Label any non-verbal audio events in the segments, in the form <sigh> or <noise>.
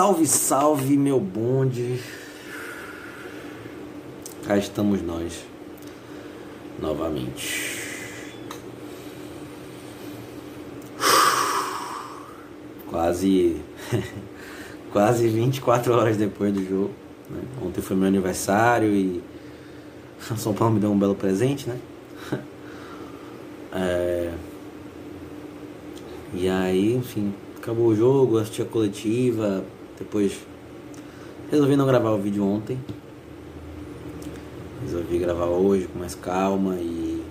Salve, salve, meu bonde. Cá estamos nós novamente. Quase <laughs> quase 24 horas depois do jogo. Né? Ontem foi meu aniversário e <laughs> São Paulo me deu um belo presente, né? <laughs> É... E aí, enfim, acabou o jogo, assisti a coletiva, depois resolvi não gravar o vídeo ontem. Resolvi gravar hoje com mais calma e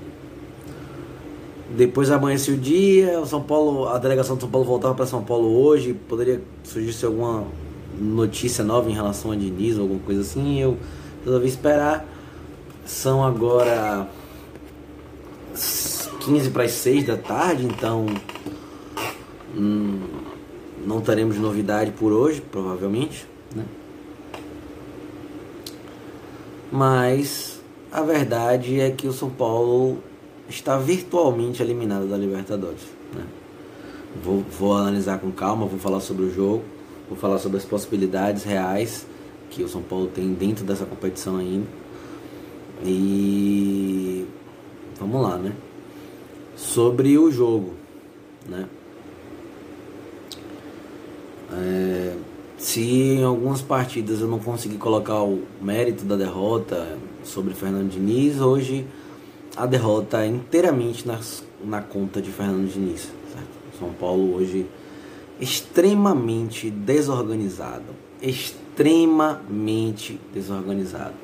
depois amanheceu o dia, o São Paulo, a delegação de São Paulo voltava para São Paulo hoje, poderia surgir alguma notícia nova em relação a Diniz ou alguma coisa assim, eu resolvi esperar. São agora 15 para as 6 da tarde, então hum, não teremos novidade por hoje, provavelmente, né? Mas a verdade é que o São Paulo está virtualmente eliminado da Libertadores. Né? Vou, vou analisar com calma, vou falar sobre o jogo, vou falar sobre as possibilidades reais que o São Paulo tem dentro dessa competição ainda. E vamos lá, né? Sobre o jogo, né? É, se em algumas partidas eu não consegui colocar o mérito da derrota sobre Fernando Diniz, hoje a derrota é inteiramente nas, na conta de Fernando Diniz. Certo? São Paulo hoje extremamente desorganizado, extremamente desorganizado,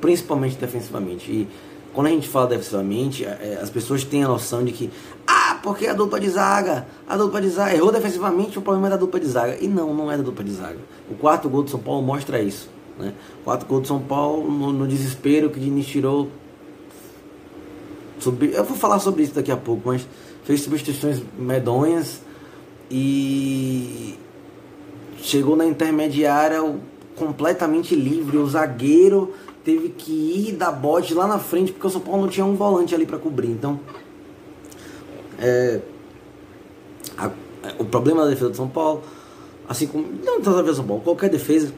principalmente defensivamente. E quando a gente fala defensivamente, é, as pessoas têm a noção de que porque a dupla de zaga, a dupla de zaga errou defensivamente, o problema é da dupla de zaga. E não, não é da dupla de zaga. O quarto gol do São Paulo mostra isso. Né? O quarto gol do São Paulo, no, no desespero que o Diniz tirou. Eu vou falar sobre isso daqui a pouco, mas fez substituições medonhas e chegou na intermediária completamente livre. O zagueiro teve que ir dar bote lá na frente porque o São Paulo não tinha um volante ali para cobrir. Então é, a, o problema da defesa do São Paulo, assim como não da São Paulo, qualquer defesa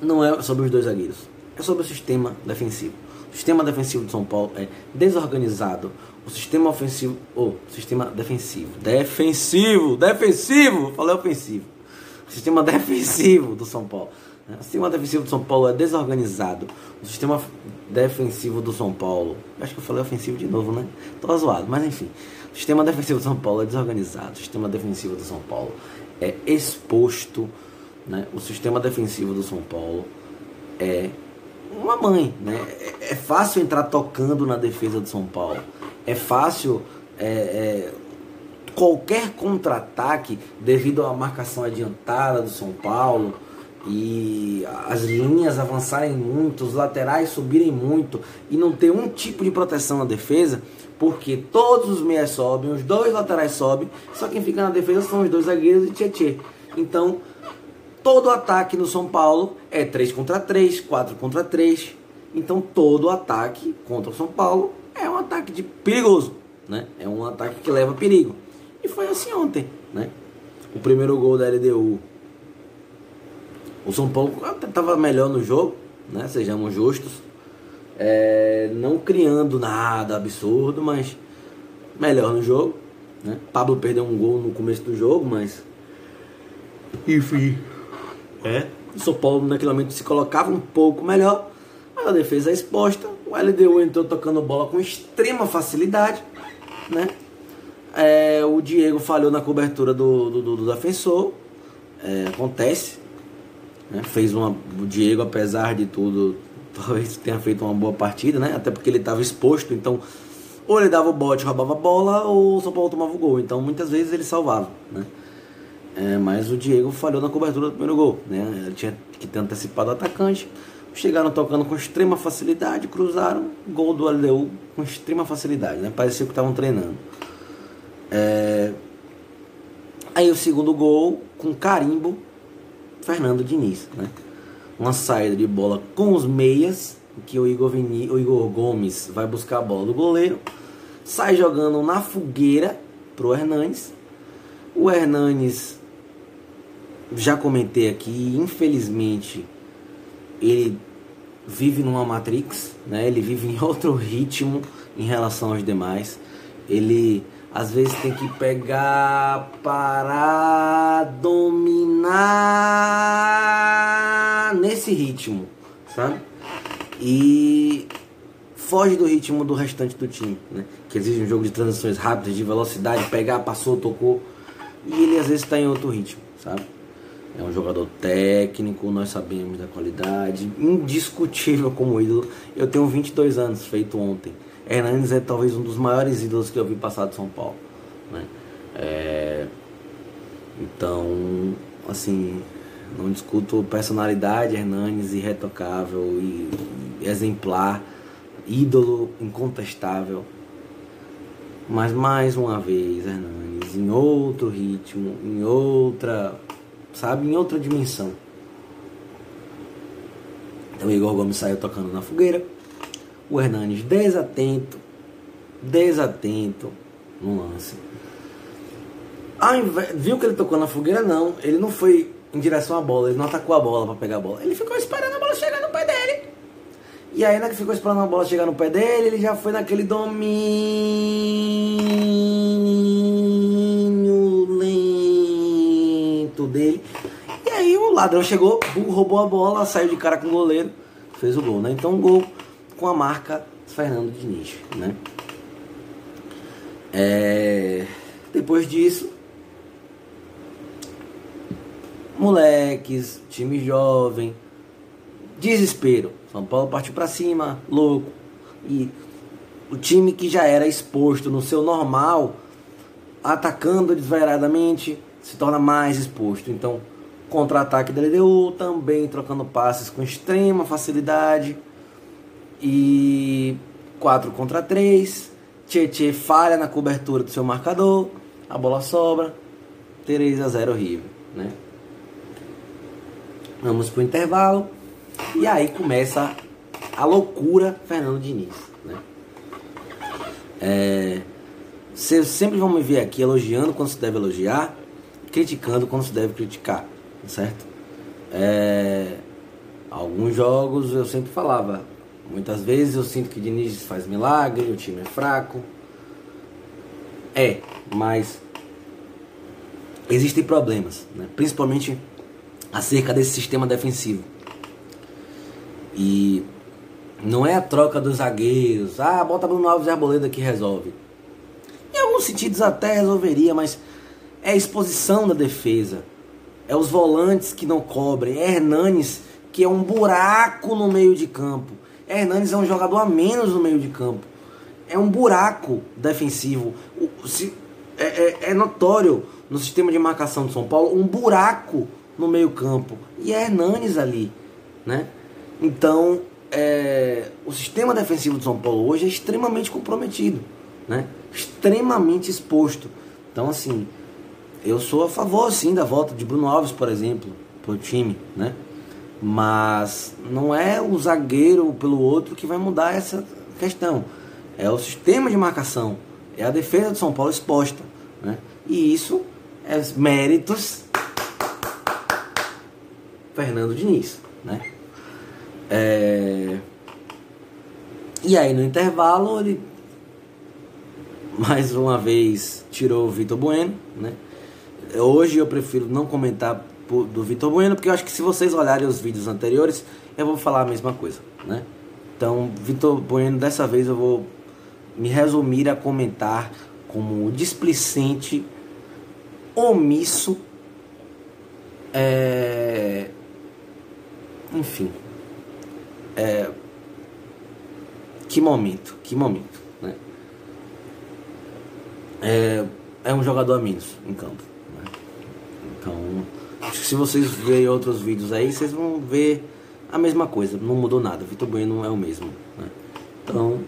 não é sobre os dois zagueiros, é sobre o sistema defensivo. O sistema defensivo de São Paulo é desorganizado. O sistema ofensivo, ou oh, sistema defensivo, defensivo, defensivo, falei ofensivo. O sistema <laughs> defensivo do São Paulo. Né? O sistema defensivo do São Paulo é desorganizado. O sistema defensivo do São Paulo. Acho que eu falei ofensivo de novo, né? Tô zoado, mas enfim. O sistema defensivo do São Paulo é desorganizado. O sistema defensivo do São Paulo é exposto. Né? O sistema defensivo do São Paulo é uma mãe. Né? É, é fácil entrar tocando na defesa do São Paulo. É fácil. É, é, qualquer contra-ataque devido à marcação adiantada do São Paulo e as linhas avançarem muito, os laterais subirem muito e não ter um tipo de proteção na defesa, porque todos os meias sobem, os dois laterais sobem, só quem fica na defesa são os dois zagueiros e Tietê. Então, todo ataque no São Paulo é 3 contra 3, 4 contra 3. Então, todo ataque contra o São Paulo é um ataque de perigoso, né? É um ataque que leva perigo. E foi assim ontem, né? O primeiro gol da LDU. O São Paulo estava melhor no jogo, né? Sejamos justos é, não criando nada absurdo, mas melhor no jogo. Né? Pablo perdeu um gol no começo do jogo, mas. Enfim. É. O São Paulo naquele momento se colocava um pouco melhor, a defesa é exposta. O LDU entrou tocando bola com extrema facilidade. Né? É, o Diego falhou na cobertura do, do, do, do defensor. É, acontece. Né? Fez uma. O Diego, apesar de tudo, talvez tenha feito uma boa partida, né? Até porque ele estava exposto, então ou ele dava o bote, roubava a bola, ou o São Paulo tomava o gol. Então muitas vezes ele salvava, né? É, mas o Diego falhou na cobertura do primeiro gol, né? Ele tinha que ter antecipado o atacante. Chegaram tocando com extrema facilidade, cruzaram, gol do LDU com extrema facilidade, né? Parecia que estavam treinando. É... Aí o segundo gol, com carimbo, Fernando Diniz, né? Uma saída de bola com os meias, que o Igor, Vini, o Igor Gomes vai buscar a bola do goleiro, sai jogando na fogueira pro Hernanes. O Hernanes já comentei aqui, infelizmente, ele vive numa Matrix, né? Ele vive em <laughs> outro ritmo em relação aos demais. Ele às vezes tem que pegar para dominar nesse ritmo, sabe? E foge do ritmo do restante do time, né? Que exige um jogo de transições rápidas, de velocidade, pegar, passou, tocou. E ele às vezes está em outro ritmo, sabe? É um jogador técnico, nós sabemos da qualidade, indiscutível como ídolo. Eu tenho 22 anos, feito ontem. Hernandes é talvez um dos maiores ídolos que eu vi passar de São Paulo. Né? É... Então, assim, não discuto personalidade, Hernandes irretocável e exemplar, ídolo incontestável. Mas mais uma vez, Hernandes, em outro ritmo, em outra, sabe, em outra dimensão. Então Igor Gomes saiu tocando na fogueira o Hernanes desatento, desatento no lance. Invés, viu que ele tocou na fogueira? Não, ele não foi em direção à bola, ele não atacou a bola para pegar a bola. Ele ficou esperando a bola chegar no pé dele. E aí, na que ficou esperando a bola chegar no pé dele, ele já foi naquele domínio lento dele. E aí, o ladrão chegou, roubou a bola, saiu de cara com o goleiro, fez o gol, né? Então, gol com a marca Fernando Diniz, né? É, depois disso, moleques, time jovem, desespero. São Paulo partiu para cima, louco. E o time que já era exposto no seu normal, atacando desvairadamente, se torna mais exposto. Então, contra-ataque da LDU, também trocando passes com extrema facilidade. E 4 contra 3. Tietê falha na cobertura do seu marcador. A bola sobra. 3 a 0 horrível. Né? Vamos pro intervalo. E aí começa a loucura Fernando Diniz. Né? É, vocês sempre vão me ver aqui elogiando quando se deve elogiar, criticando quando se deve criticar, certo? É, alguns jogos eu sempre falava, Muitas vezes eu sinto que Diniz faz milagre, o time é fraco. É, mas existem problemas, né? principalmente acerca desse sistema defensivo. E não é a troca dos zagueiros, ah, bota Bruno Alves e Arboleda que resolve. Em alguns sentidos até resolveria, mas é a exposição da defesa, é os volantes que não cobrem, é Hernanes que é um buraco no meio de campo. Hernanes é um jogador a menos no meio de campo. É um buraco defensivo. É, é, é, notório no sistema de marcação de São Paulo um buraco no meio campo. E é Hernanes ali. Né? Então, é, o sistema defensivo de São Paulo hoje é extremamente comprometido. Né? Extremamente exposto. Então, assim, eu sou a favor, sim, da volta de Bruno Alves, por exemplo, para o time. Né? Mas não é o zagueiro pelo outro que vai mudar essa questão. É o sistema de marcação, é a defesa do São Paulo exposta. Né? E isso é méritos Fernando Diniz. Né? É... E aí no intervalo ele mais uma vez tirou o Vitor Bueno. Né? Hoje eu prefiro não comentar do Vitor Bueno, porque eu acho que se vocês olharem os vídeos anteriores, eu vou falar a mesma coisa, né? Então, Vitor Bueno, dessa vez eu vou me resumir a comentar como displicente, omisso, é... enfim, é... que momento, que momento, né? É, é um jogador a menos em campo. Né? Então, se vocês verem outros vídeos aí, vocês vão ver a mesma coisa, não mudou nada. Vitor Bueno é o mesmo. Né? Então,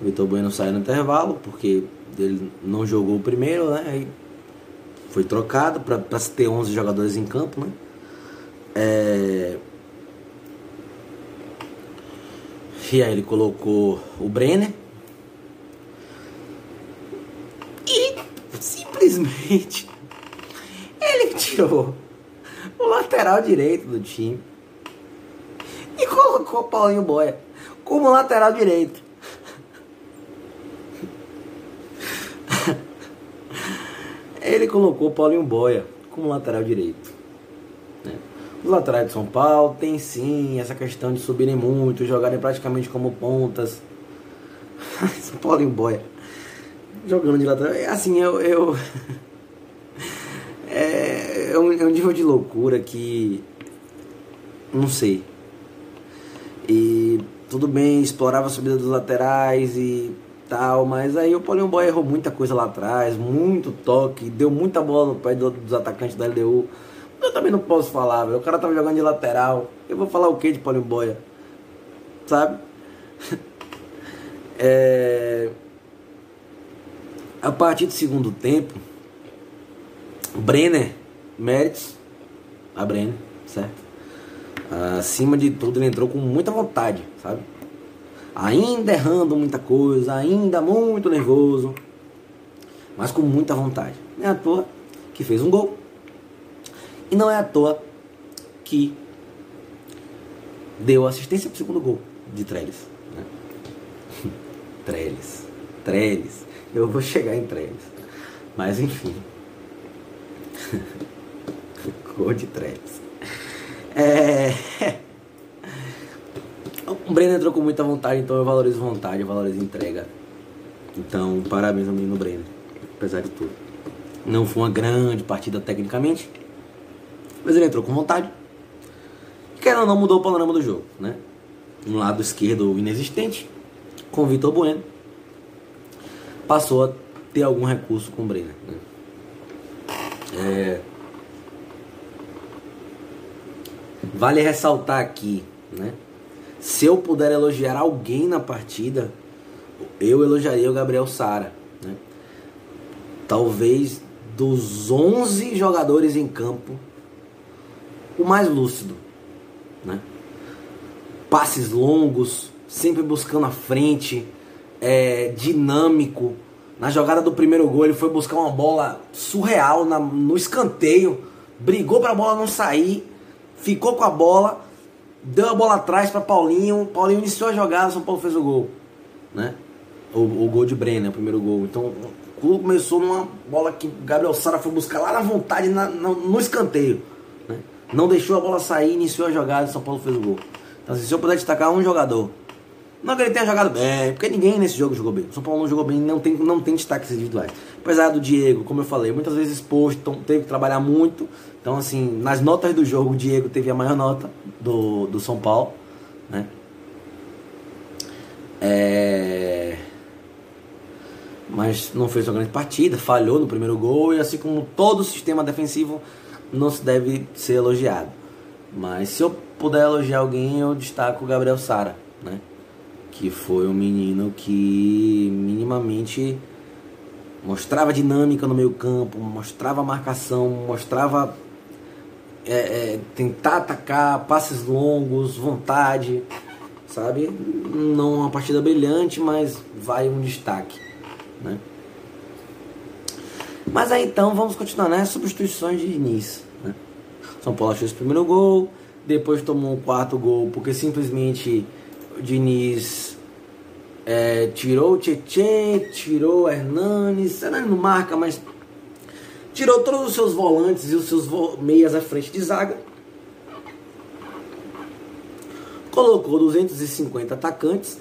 Vitor Bueno saiu no intervalo, porque ele não jogou o primeiro, né? Aí foi trocado para ter 11 jogadores em campo, né? É... Aí ele colocou o Brenner. E simplesmente <laughs> ele tirou lateral direito do time. E colocou o Paulinho Boia como lateral direito. <laughs> Ele colocou o Paulinho Boia como lateral direito. Os laterais de São Paulo tem sim essa questão de subirem muito, jogarem praticamente como pontas. <laughs> São Paulinho Boia jogando de lateral. É assim, eu. eu <laughs> é, é, um, é um nível de loucura que. Não sei. E tudo bem, explorava a subida dos laterais e tal, mas aí o Paulinho Boy errou muita coisa lá atrás, muito toque, deu muita bola no pé dos atacantes da LDU. Eu também não posso falar, velho. O cara tava jogando de lateral. Eu vou falar o que de Paulinho Boia? Sabe? <laughs> é... A partir do segundo tempo, Brenner, méritos a Brenner, certo? Acima de tudo, ele entrou com muita vontade, sabe? Ainda errando muita coisa, ainda muito nervoso, mas com muita vontade. É à toa que fez um gol. E não é à toa que deu assistência para o segundo gol de Trellis. Né? <laughs> Trellis. Trellis. Eu vou chegar em Trellis. Mas enfim. <laughs> gol de Trellis. É. <laughs> O Brenner entrou com muita vontade, então eu valorizo vontade, eu valorizo entrega. Então, parabéns ao menino Brenner, apesar de tudo. Não foi uma grande partida tecnicamente, mas ele entrou com vontade. Querendo ou não, mudou o panorama do jogo, né? Um lado esquerdo inexistente, com Vitor Bueno, passou a ter algum recurso com o Brenner. Né? É... Vale ressaltar aqui, né? Se eu puder elogiar alguém na partida, eu elogiaria o Gabriel Sara. Né? Talvez dos 11 jogadores em campo, o mais lúcido. Né? Passes longos, sempre buscando a frente, é, dinâmico. Na jogada do primeiro gol, ele foi buscar uma bola surreal na, no escanteio, brigou para a bola não sair ficou com a bola, deu a bola atrás para Paulinho, Paulinho iniciou a jogada, São Paulo fez o gol, né? O, o gol de Brenner, o primeiro gol. Então, o clube começou numa bola que Gabriel Sara foi buscar lá na vontade, na, no escanteio? Não deixou a bola sair, iniciou a jogada, São Paulo fez o gol. Então, assim, se eu puder destacar um jogador não que ele tenha jogado bem, porque ninguém nesse jogo jogou bem. O São Paulo não jogou bem, não tem, não tem destaques individuais. Apesar do Diego, como eu falei, muitas vezes exposto, teve que trabalhar muito. Então, assim, nas notas do jogo, o Diego teve a maior nota do, do São Paulo. Né? É... Mas não fez uma grande partida, falhou no primeiro gol e assim como todo o sistema defensivo não se deve ser elogiado. Mas se eu puder elogiar alguém, eu destaco o Gabriel Sara, né? que foi um menino que minimamente mostrava dinâmica no meio campo, mostrava marcação, mostrava é, é, tentar atacar, passes longos, vontade, sabe? Não uma partida brilhante, mas vai um destaque, né? Mas aí então vamos continuar nas né? substituições de início. Né? São Paulo achou esse primeiro gol, depois tomou o quarto gol porque simplesmente o Diniz é, tirou o Tietchan, tirou o Hernanes, Hernanes não marca, mas tirou todos os seus volantes e os seus meias à frente de zaga. Colocou 250 atacantes,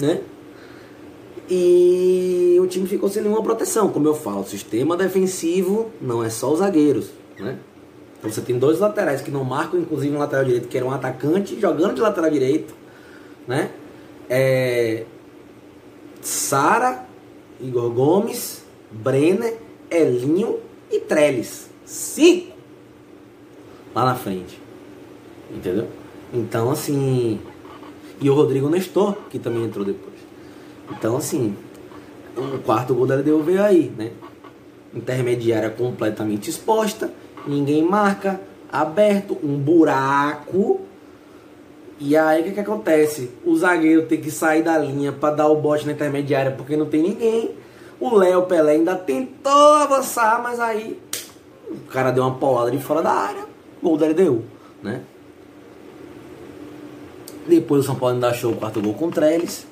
né? E o time ficou sem nenhuma proteção. Como eu falo, o sistema defensivo não é só os zagueiros, né? Então você tem dois laterais que não marcam, inclusive um lateral direito que era um atacante jogando de lateral direito né? É, Sara, Igor Gomes, Brenner, Elinho e Trellis. Cinco lá na frente. Entendeu? Então, assim. E o Rodrigo Nestor, que também entrou depois. Então, assim. O quarto gol da LDU veio aí, né? Intermediária completamente exposta, ninguém marca, aberto, um buraco e aí o que, que acontece? O zagueiro tem que sair da linha para dar o bote na intermediária porque não tem ninguém. O Léo Pelé ainda tentou avançar, mas aí o cara deu uma paulada de fora da área. gol da LDU, né? Depois o São Paulo ainda achou o quarto gol com o Trellis,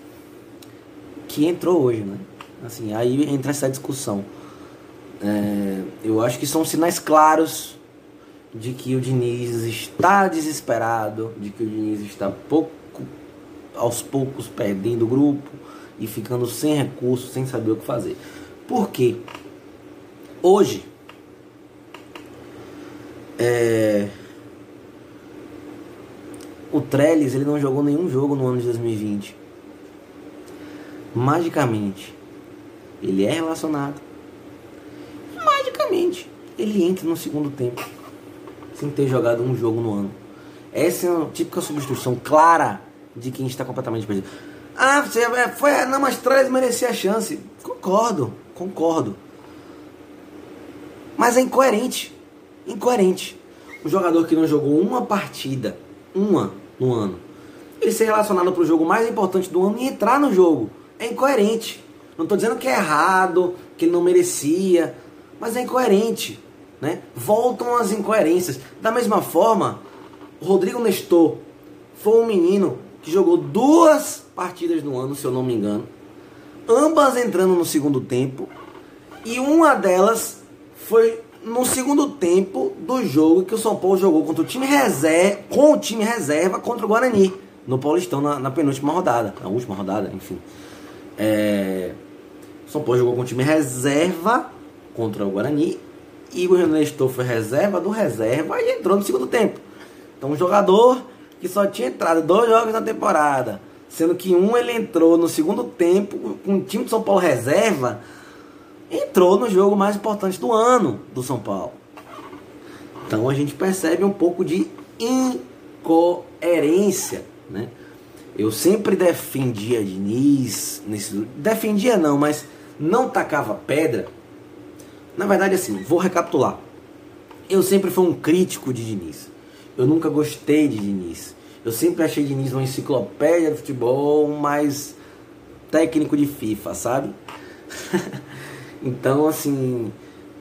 que entrou hoje, né? Assim, aí entra essa discussão. É, eu acho que são sinais claros de que o Diniz está desesperado, de que o Diniz está pouco, aos poucos perdendo o grupo e ficando sem recursos, sem saber o que fazer. Por quê? Hoje, é, o Trellis ele não jogou nenhum jogo no ano de 2020. Magicamente, ele é relacionado. Magicamente, ele entra no segundo tempo sem ter jogado um jogo no ano. Essa é uma típica substituição clara de quem está completamente perdido. Ah, você é, foi, não, mas Trellis merecia a chance. Concordo, concordo. Mas é incoerente. Incoerente. Um jogador que não jogou uma partida, uma no ano, ele ser relacionado para o jogo mais importante do ano e entrar no jogo. É incoerente. Não estou dizendo que é errado, que ele não merecia, mas é incoerente. Né? Voltam as incoerências. Da mesma forma, o Rodrigo Nestor foi um menino que jogou duas partidas no ano, se eu não me engano, ambas entrando no segundo tempo, e uma delas foi no segundo tempo do jogo que o São Paulo jogou contra o time reserva, com o time reserva contra o Guarani, no Paulistão, na, na penúltima rodada, na última rodada, enfim. É, São Paulo jogou com o time reserva contra o Guarani e o Renan Nestor foi reserva do reserva e entrou no segundo tempo. Então, um jogador que só tinha entrado dois jogos na temporada, sendo que um ele entrou no segundo tempo com o time de São Paulo reserva entrou no jogo mais importante do ano do São Paulo. Então a gente percebe um pouco de incoerência, né? Eu sempre defendia Diniz, nesse, defendia não, mas não tacava pedra. Na verdade, assim, vou recapitular. Eu sempre fui um crítico de Diniz. Eu nunca gostei de Diniz. Eu sempre achei Diniz uma enciclopédia de futebol, mais técnico de FIFA, sabe? <laughs> Então, assim,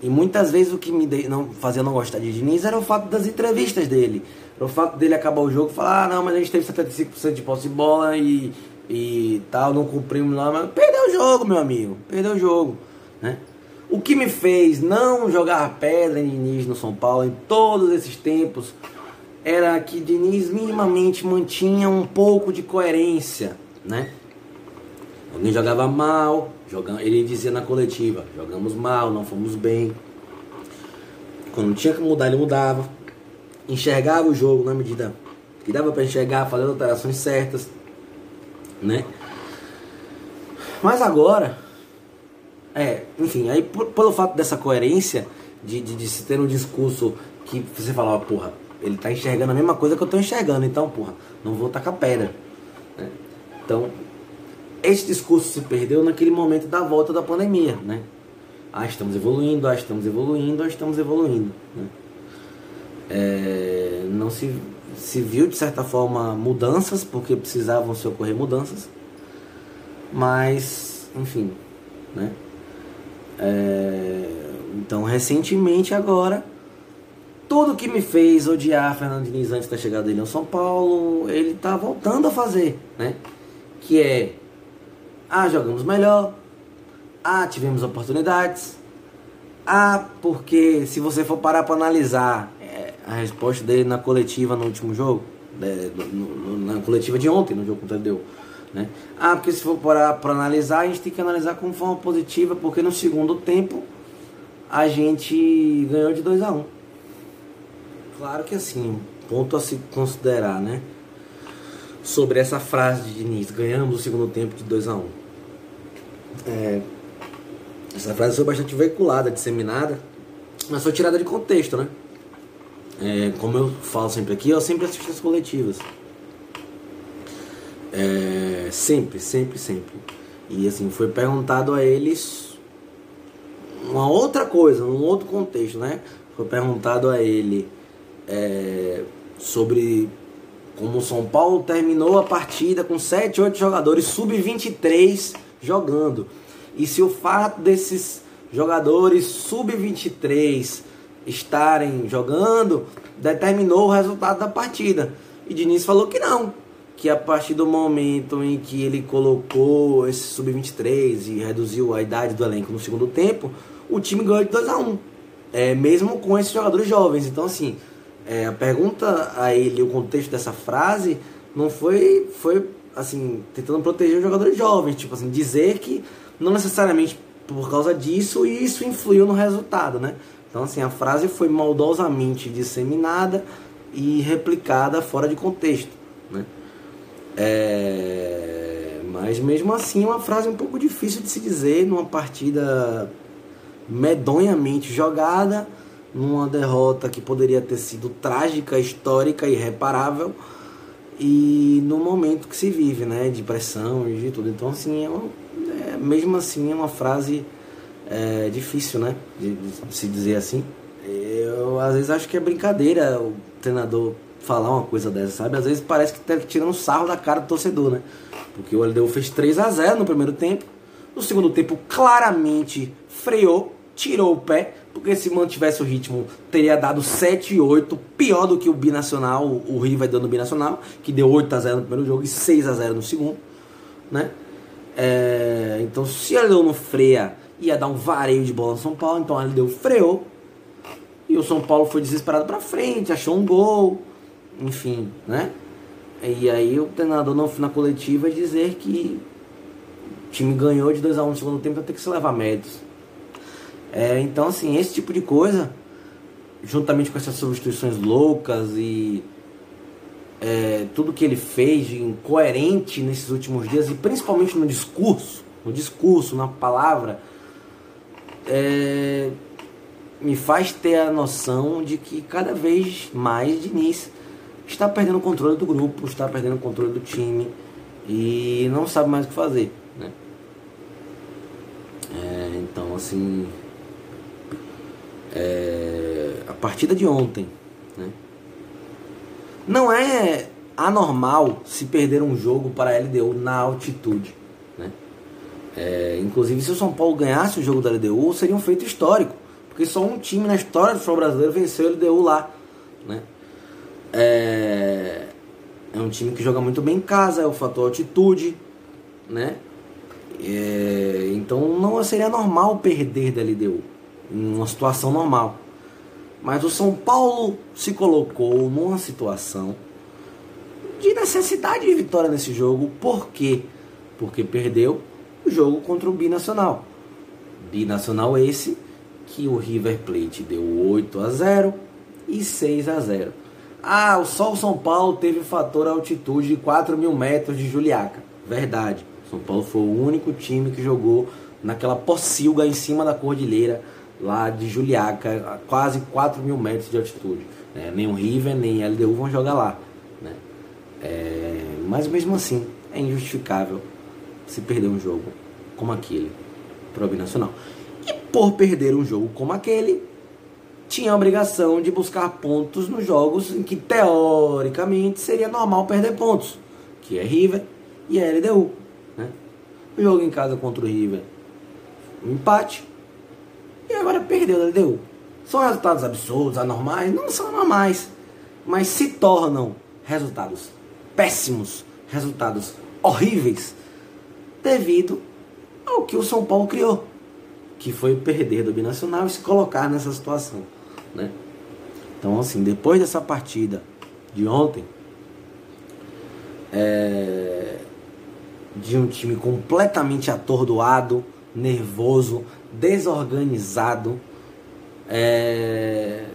e muitas vezes o que me de, não, fazia não gostar de Diniz era o fato das entrevistas dele. Era o fato dele acabar o jogo falar, ah, não, mas a gente teve 75% de posse de bola e, e tal, não cumprimos lá, mas perdeu o jogo, meu amigo, perdeu o jogo, né? O que me fez não jogar pedra em Diniz no São Paulo em todos esses tempos era que Diniz minimamente mantinha um pouco de coerência, né? Alguém jogava mal, jogamos, ele dizia na coletiva, jogamos mal, não fomos bem. Quando tinha que mudar, ele mudava. Enxergava o jogo na medida que dava para enxergar, fazendo alterações certas, né? Mas agora, é, enfim, aí por, pelo fato dessa coerência, de, de, de se ter um discurso que você falava, porra, ele tá enxergando a mesma coisa que eu tô enxergando, então, porra, não vou tacar pedra. Né? Então, esse discurso se perdeu naquele momento da volta da pandemia, né? Ah, estamos evoluindo, ah, estamos evoluindo, ah, estamos evoluindo. Né? É, não se, se viu, de certa forma, mudanças, porque precisavam se ocorrer mudanças. Mas, enfim, né? É, então, recentemente, agora, tudo que me fez odiar Fernando Diniz antes da chegada dele ao São Paulo, ele está voltando a fazer, né? Que é ah, jogamos melhor. Ah, tivemos oportunidades. Ah, porque se você for parar para analisar a resposta dele na coletiva no último jogo, é, na coletiva de ontem, no jogo contra Deu, né? Ah, porque se for para analisar, a gente tem que analisar como forma positiva, porque no segundo tempo a gente ganhou de 2 a 1 um. Claro que assim, ponto a se considerar, né? Sobre essa frase de Diniz, ganhamos o segundo tempo de 2 a 1 um. É, essa frase foi bastante veiculada, disseminada, mas foi tirada de contexto, né? É, como eu falo sempre aqui, eu sempre assisto as coletivas. É, sempre, sempre, sempre. E assim, foi perguntado a eles uma outra coisa, num outro contexto, né? Foi perguntado a ele é, sobre como o São Paulo terminou a partida com 7, 8 jogadores sub-23 jogando. E se o fato desses jogadores sub-23 estarem jogando determinou o resultado da partida. E Diniz falou que não, que a partir do momento em que ele colocou esse sub-23 e reduziu a idade do elenco no segundo tempo, o time ganhou de 2 a 1 um, é, mesmo com esses jogadores jovens. Então, assim, é, a pergunta a ele, o contexto dessa frase, não foi, foi assim, tentando proteger os jogadores jovens, tipo assim, dizer que não necessariamente por causa disso isso influiu no resultado, né? Então, assim, a frase foi maldosamente disseminada e replicada fora de contexto, né? É... Mas mesmo assim, é uma frase um pouco difícil de se dizer numa partida medonhamente jogada, numa derrota que poderia ter sido trágica, histórica, irreparável e no momento que se vive, né, de pressão e de tudo. Então, assim, é uma, é, mesmo assim é uma frase é, difícil, né, de, de, se dizer assim. Eu às vezes acho que é brincadeira o treinador falar uma coisa dessa, sabe? Às vezes parece que tá tirando sarro da cara do torcedor, né? Porque o LDU fez 3 a 0 no primeiro tempo, no segundo tempo claramente freou, tirou o pé, porque se mantivesse o ritmo, teria dado 7 e 8, pior do que o Binacional, o River dando no Binacional, que deu 8 a 0 no primeiro jogo e 6 a 0 no segundo, né? É, então, se ele não freia, ia dar um vareio de bola no São Paulo, então ele deu freou. E o São Paulo foi desesperado para frente, achou um gol, enfim, né? E aí o treinador na coletiva dizer que o time ganhou de 2 a 1 no segundo tempo, vai ter que se levar médios. É, então, assim, esse tipo de coisa, juntamente com essas substituições loucas e é, tudo que ele fez de incoerente nesses últimos dias, e principalmente no discurso, no discurso, na palavra, é, me faz ter a noção de que cada vez mais Diniz está perdendo o controle do grupo, está perdendo o controle do time e não sabe mais o que fazer. Né? É, então, assim, é, a partida de ontem. Né? Não é anormal se perder um jogo para a LDU na altitude. É, inclusive, se o São Paulo ganhasse o jogo da LDU, seria um feito histórico. Porque só um time na história do futebol brasileiro venceu a LDU lá. Né? É, é um time que joga muito bem em casa, é o fator altitude. Né? É, então não seria normal perder da LDU em uma situação normal. Mas o São Paulo se colocou numa situação de necessidade de vitória nesse jogo. Por quê? Porque perdeu o jogo contra o Binacional. Binacional esse que o River Plate deu 8 a 0 e 6 a 0. Ah, só o São Paulo teve fator altitude de 4 mil metros de Juliaca. Verdade. São Paulo foi o único time que jogou naquela pocilga em cima da cordilheira lá de Juliaca, a quase 4 mil metros de altitude. Né? Nem o River, nem a LDU vão jogar lá. Né? É, mas mesmo assim, é injustificável se perder um jogo como aquele para Binacional. E por perder um jogo como aquele, tinha a obrigação de buscar pontos nos jogos em que teoricamente seria normal perder pontos, que é River e a LDU. Né? O jogo em casa contra o River, um empate, e agora perdeu da LDU. São resultados absurdos, anormais? Não são anormais, mas se tornam resultados péssimos, resultados horríveis, devido ao que o São Paulo criou, que foi perder do Binacional e se colocar nessa situação. Né? Então, assim, depois dessa partida de ontem, é, de um time completamente atordoado, nervoso, desorganizado. É...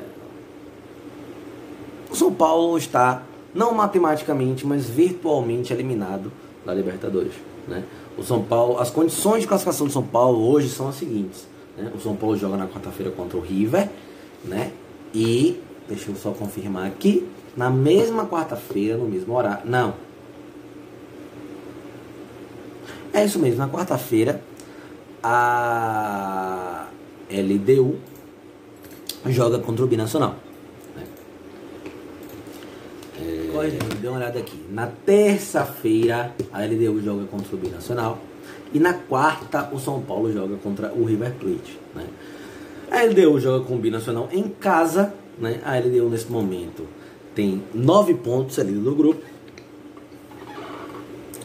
O São Paulo está, não matematicamente, mas virtualmente eliminado da Libertadores. Né? O São Paulo, as condições de classificação do São Paulo hoje são as seguintes. Né? O São Paulo joga na quarta-feira contra o River, né? E deixa eu só confirmar aqui, na mesma quarta-feira, no mesmo horário. Não. É isso mesmo, na quarta-feira, a LDU joga contra o Binacional. Né? Corre, dê uma olhada aqui. Na terça-feira, a LDU joga contra o Binacional. E na quarta, o São Paulo joga contra o River Plate. Né? A LDU joga com o Binacional em casa, né? A LDU nesse momento tem 9 pontos ali do grupo.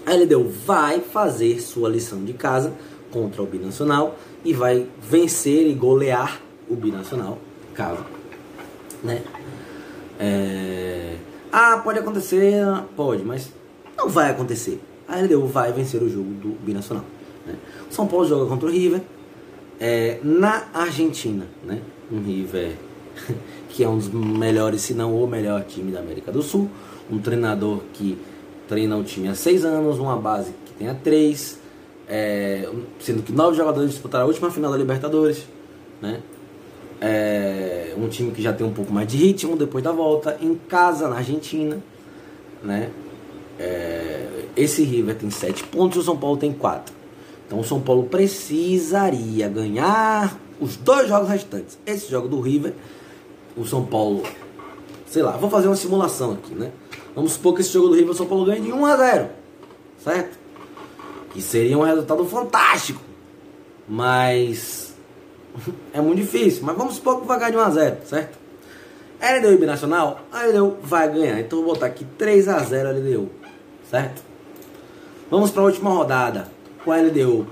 A LDU vai fazer sua lição de casa contra o Binacional e vai vencer e golear o Binacional, caso, né? É... Ah, pode acontecer, pode, mas não vai acontecer. A LDU vai vencer o jogo do Binacional. Né? São Paulo joga contra o River é, na Argentina, né? Um River <laughs> que é um dos melhores, se não o melhor time da América do Sul. Um treinador que treina o time há seis anos, uma base que tem há três, é, sendo que nove jogadores disputaram a última final da Libertadores, né? É, um time que já tem um pouco mais de ritmo depois da volta, em casa na Argentina, né? É, esse River tem sete pontos e o São Paulo tem quatro. Então o São Paulo precisaria ganhar os dois jogos restantes. Esse jogo do River, o São Paulo, sei lá, vou fazer uma simulação aqui, né? Vamos supor que esse jogo do River o São Paulo ganhe de 1 a 0, certo? Que seria um resultado fantástico. Mas é muito difícil. Mas vamos supor que vai ganhar de 1 a 0, certo? LDU e Binacional, a LDU vai ganhar. Então vou botar aqui 3 a 0 LDU, certo? Vamos para a última rodada com a LDU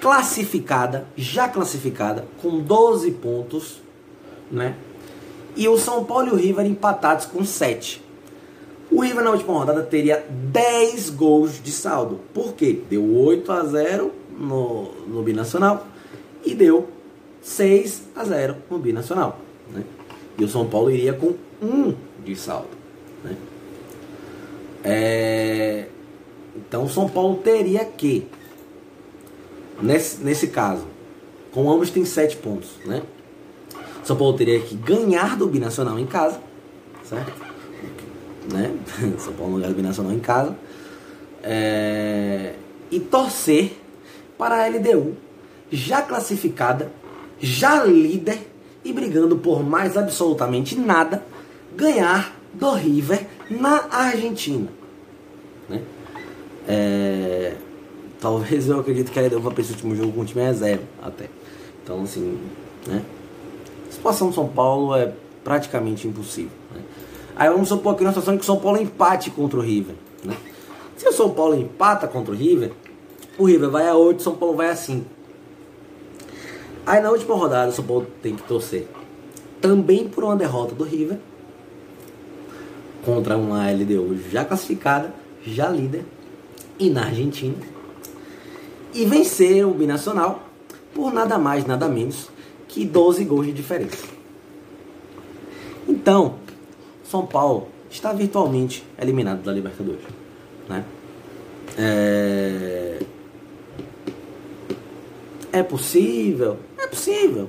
classificada, já classificada, com 12 pontos, né? E o São Paulo e o River empatados com 7. O River na última rodada teria 10 gols de saldo. Por quê? Deu 8 a 0 no, no Binacional e deu 6 a 0 no Binacional. Né? E o São Paulo iria com 1 de saldo. Né? É... Então o São Paulo teria que Nesse, nesse caso, com ambos tem 7 pontos, né? São Paulo teria que ganhar do Binacional em casa, certo? Né? <laughs> São Paulo ganhar do Binacional em casa. É... E torcer para a LDU, já classificada, já líder e brigando por mais absolutamente nada, ganhar do River na Argentina. Né? É... Talvez eu acredito que LDU vai para esse último jogo com o time reserva até. Então, assim, né? A situação do São Paulo é praticamente impossível. Né? Aí vamos supor aqui uma situação que o São Paulo empate contra o River. Né? Se o São Paulo empata contra o River, o River vai a 8, o São Paulo vai a 5. Aí na última rodada o São Paulo tem que torcer também por uma derrota do River contra uma LDU já classificada, já líder, e na Argentina e vencer o Binacional por nada mais, nada menos que 12 gols de diferença. Então, São Paulo está virtualmente eliminado da Libertadores. Né? É... é possível? É possível.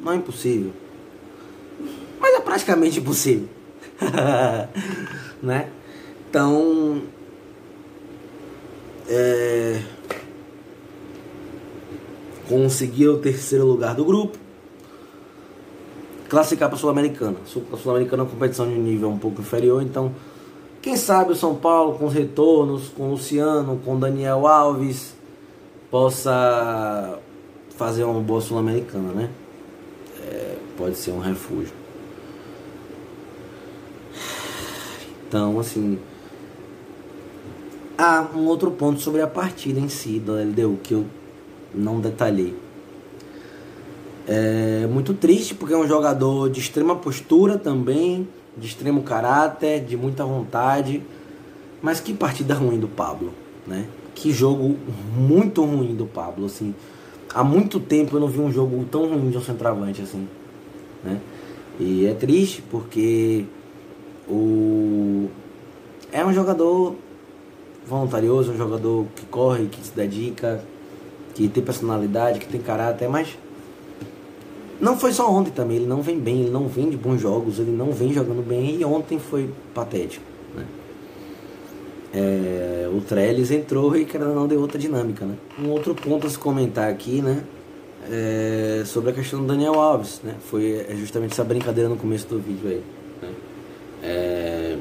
Não é impossível. Mas é praticamente impossível. <laughs> né? Então, é conseguir o terceiro lugar do grupo, classificar para a Sul-Americana. A Sul-Americana é uma competição de nível um pouco inferior, então quem sabe o São Paulo com os retornos, com o Luciano, com o Daniel Alves, possa fazer uma boa Sul-Americana, né? É, pode ser um refúgio. Então, assim. Há um outro ponto sobre a partida em si da LDU que eu não detalhei. É muito triste porque é um jogador de extrema postura também, de extremo caráter, de muita vontade. Mas que partida ruim do Pablo, né? Que jogo muito ruim do Pablo, assim. Há muito tempo eu não vi um jogo tão ruim de um centroavante assim, né? E é triste porque o é um jogador voluntarioso, um jogador que corre, que se dedica, que tem personalidade, que tem caráter, mas não foi só ontem também, ele não vem bem, ele não vem de bons jogos, ele não vem jogando bem e ontem foi patético. Né? É, o Trellis entrou e cara não deu outra dinâmica. Né? Um outro ponto a se comentar aqui, né? É sobre a questão do Daniel Alves, né? Foi é justamente essa brincadeira no começo do vídeo aí. Né? É,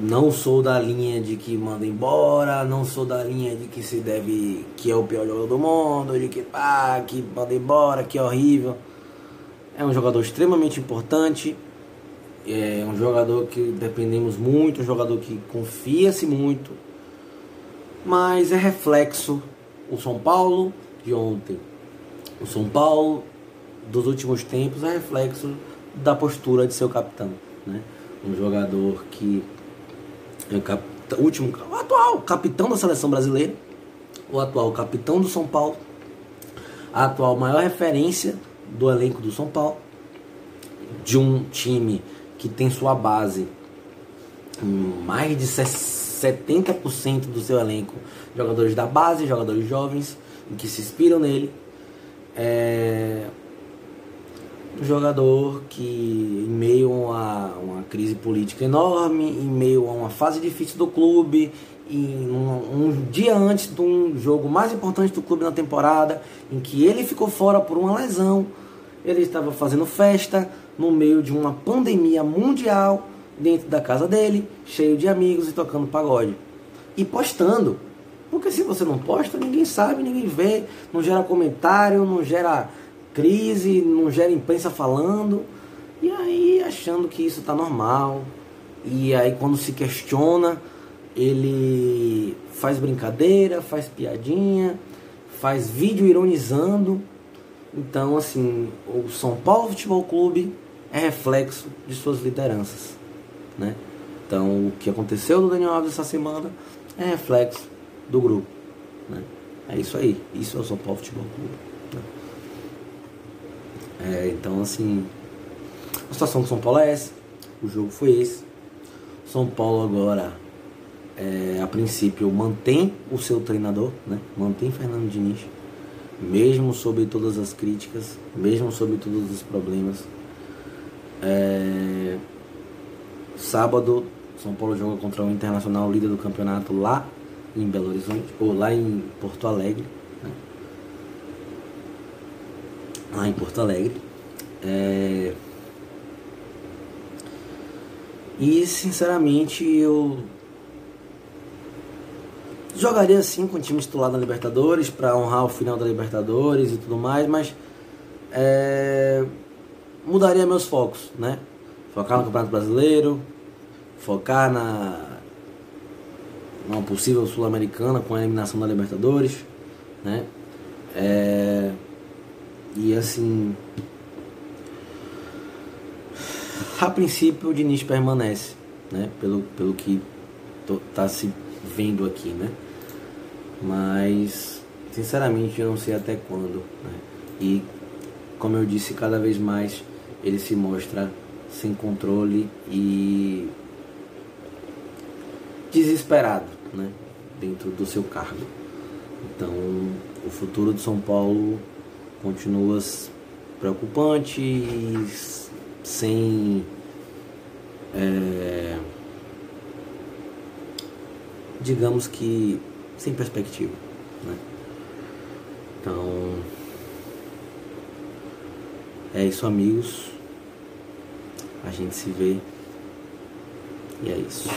não sou da linha de que manda embora, não sou da linha de que se deve, que é o pior jogador do mundo, de que ah, que manda embora, que é horrível. É um jogador extremamente importante, é um jogador que dependemos muito, um jogador que confia-se muito, mas é reflexo o São Paulo de ontem. O São Paulo dos últimos tempos é reflexo da postura de seu capitão, né? Um jogador que é o, último, o atual capitão da seleção brasileira, o atual capitão do São Paulo, a atual maior referência do elenco do São Paulo, de um time que tem sua base mais de 70% do seu elenco jogadores da base, jogadores jovens que se inspiram nele. É um jogador que, em meio a uma crise política enorme, em meio a uma fase difícil do clube, em um, um, dia antes de um jogo mais importante do clube na temporada, em que ele ficou fora por uma lesão, ele estava fazendo festa no meio de uma pandemia mundial dentro da casa dele, cheio de amigos e tocando pagode. E postando. Porque se você não posta, ninguém sabe, ninguém vê, não gera comentário, não gera crise, não gera imprensa falando. E aí achando que isso tá normal. E aí quando se questiona, ele faz brincadeira, faz piadinha, faz vídeo ironizando. Então, assim, o São Paulo Futebol Clube é reflexo de suas lideranças, né? Então, o que aconteceu no Daniel Alves essa semana é reflexo do grupo, né? É isso aí, isso é o São Paulo Futebol Clube. Né? É, então, assim, a situação do São Paulo é essa, o jogo foi esse. São Paulo agora, é, a princípio, mantém o seu treinador, né? Mantém Fernando Diniz, mesmo sob todas as críticas, mesmo sob todos os problemas é... Sábado, São Paulo joga contra o Internacional, líder do campeonato, lá em Belo Horizonte, ou lá em Porto Alegre. Né? Lá em Porto Alegre. É... E sinceramente eu jogaria assim com o time titular da Libertadores para honrar o final da Libertadores e tudo mais, mas é mudaria meus focos, né? Focar no Campeonato Brasileiro, focar na uma possível sul-americana com a eliminação da Libertadores, né? É, e assim, a princípio o Diniz permanece, né? Pelo, pelo que está se vendo aqui, né? Mas sinceramente eu não sei até quando, né? E como eu disse, cada vez mais ele se mostra sem controle e desesperado né, dentro do seu cargo. Então, o futuro de São Paulo continua preocupante sem é, digamos que sem perspectiva. Né? Então é isso, amigos. A gente se vê. E é isso.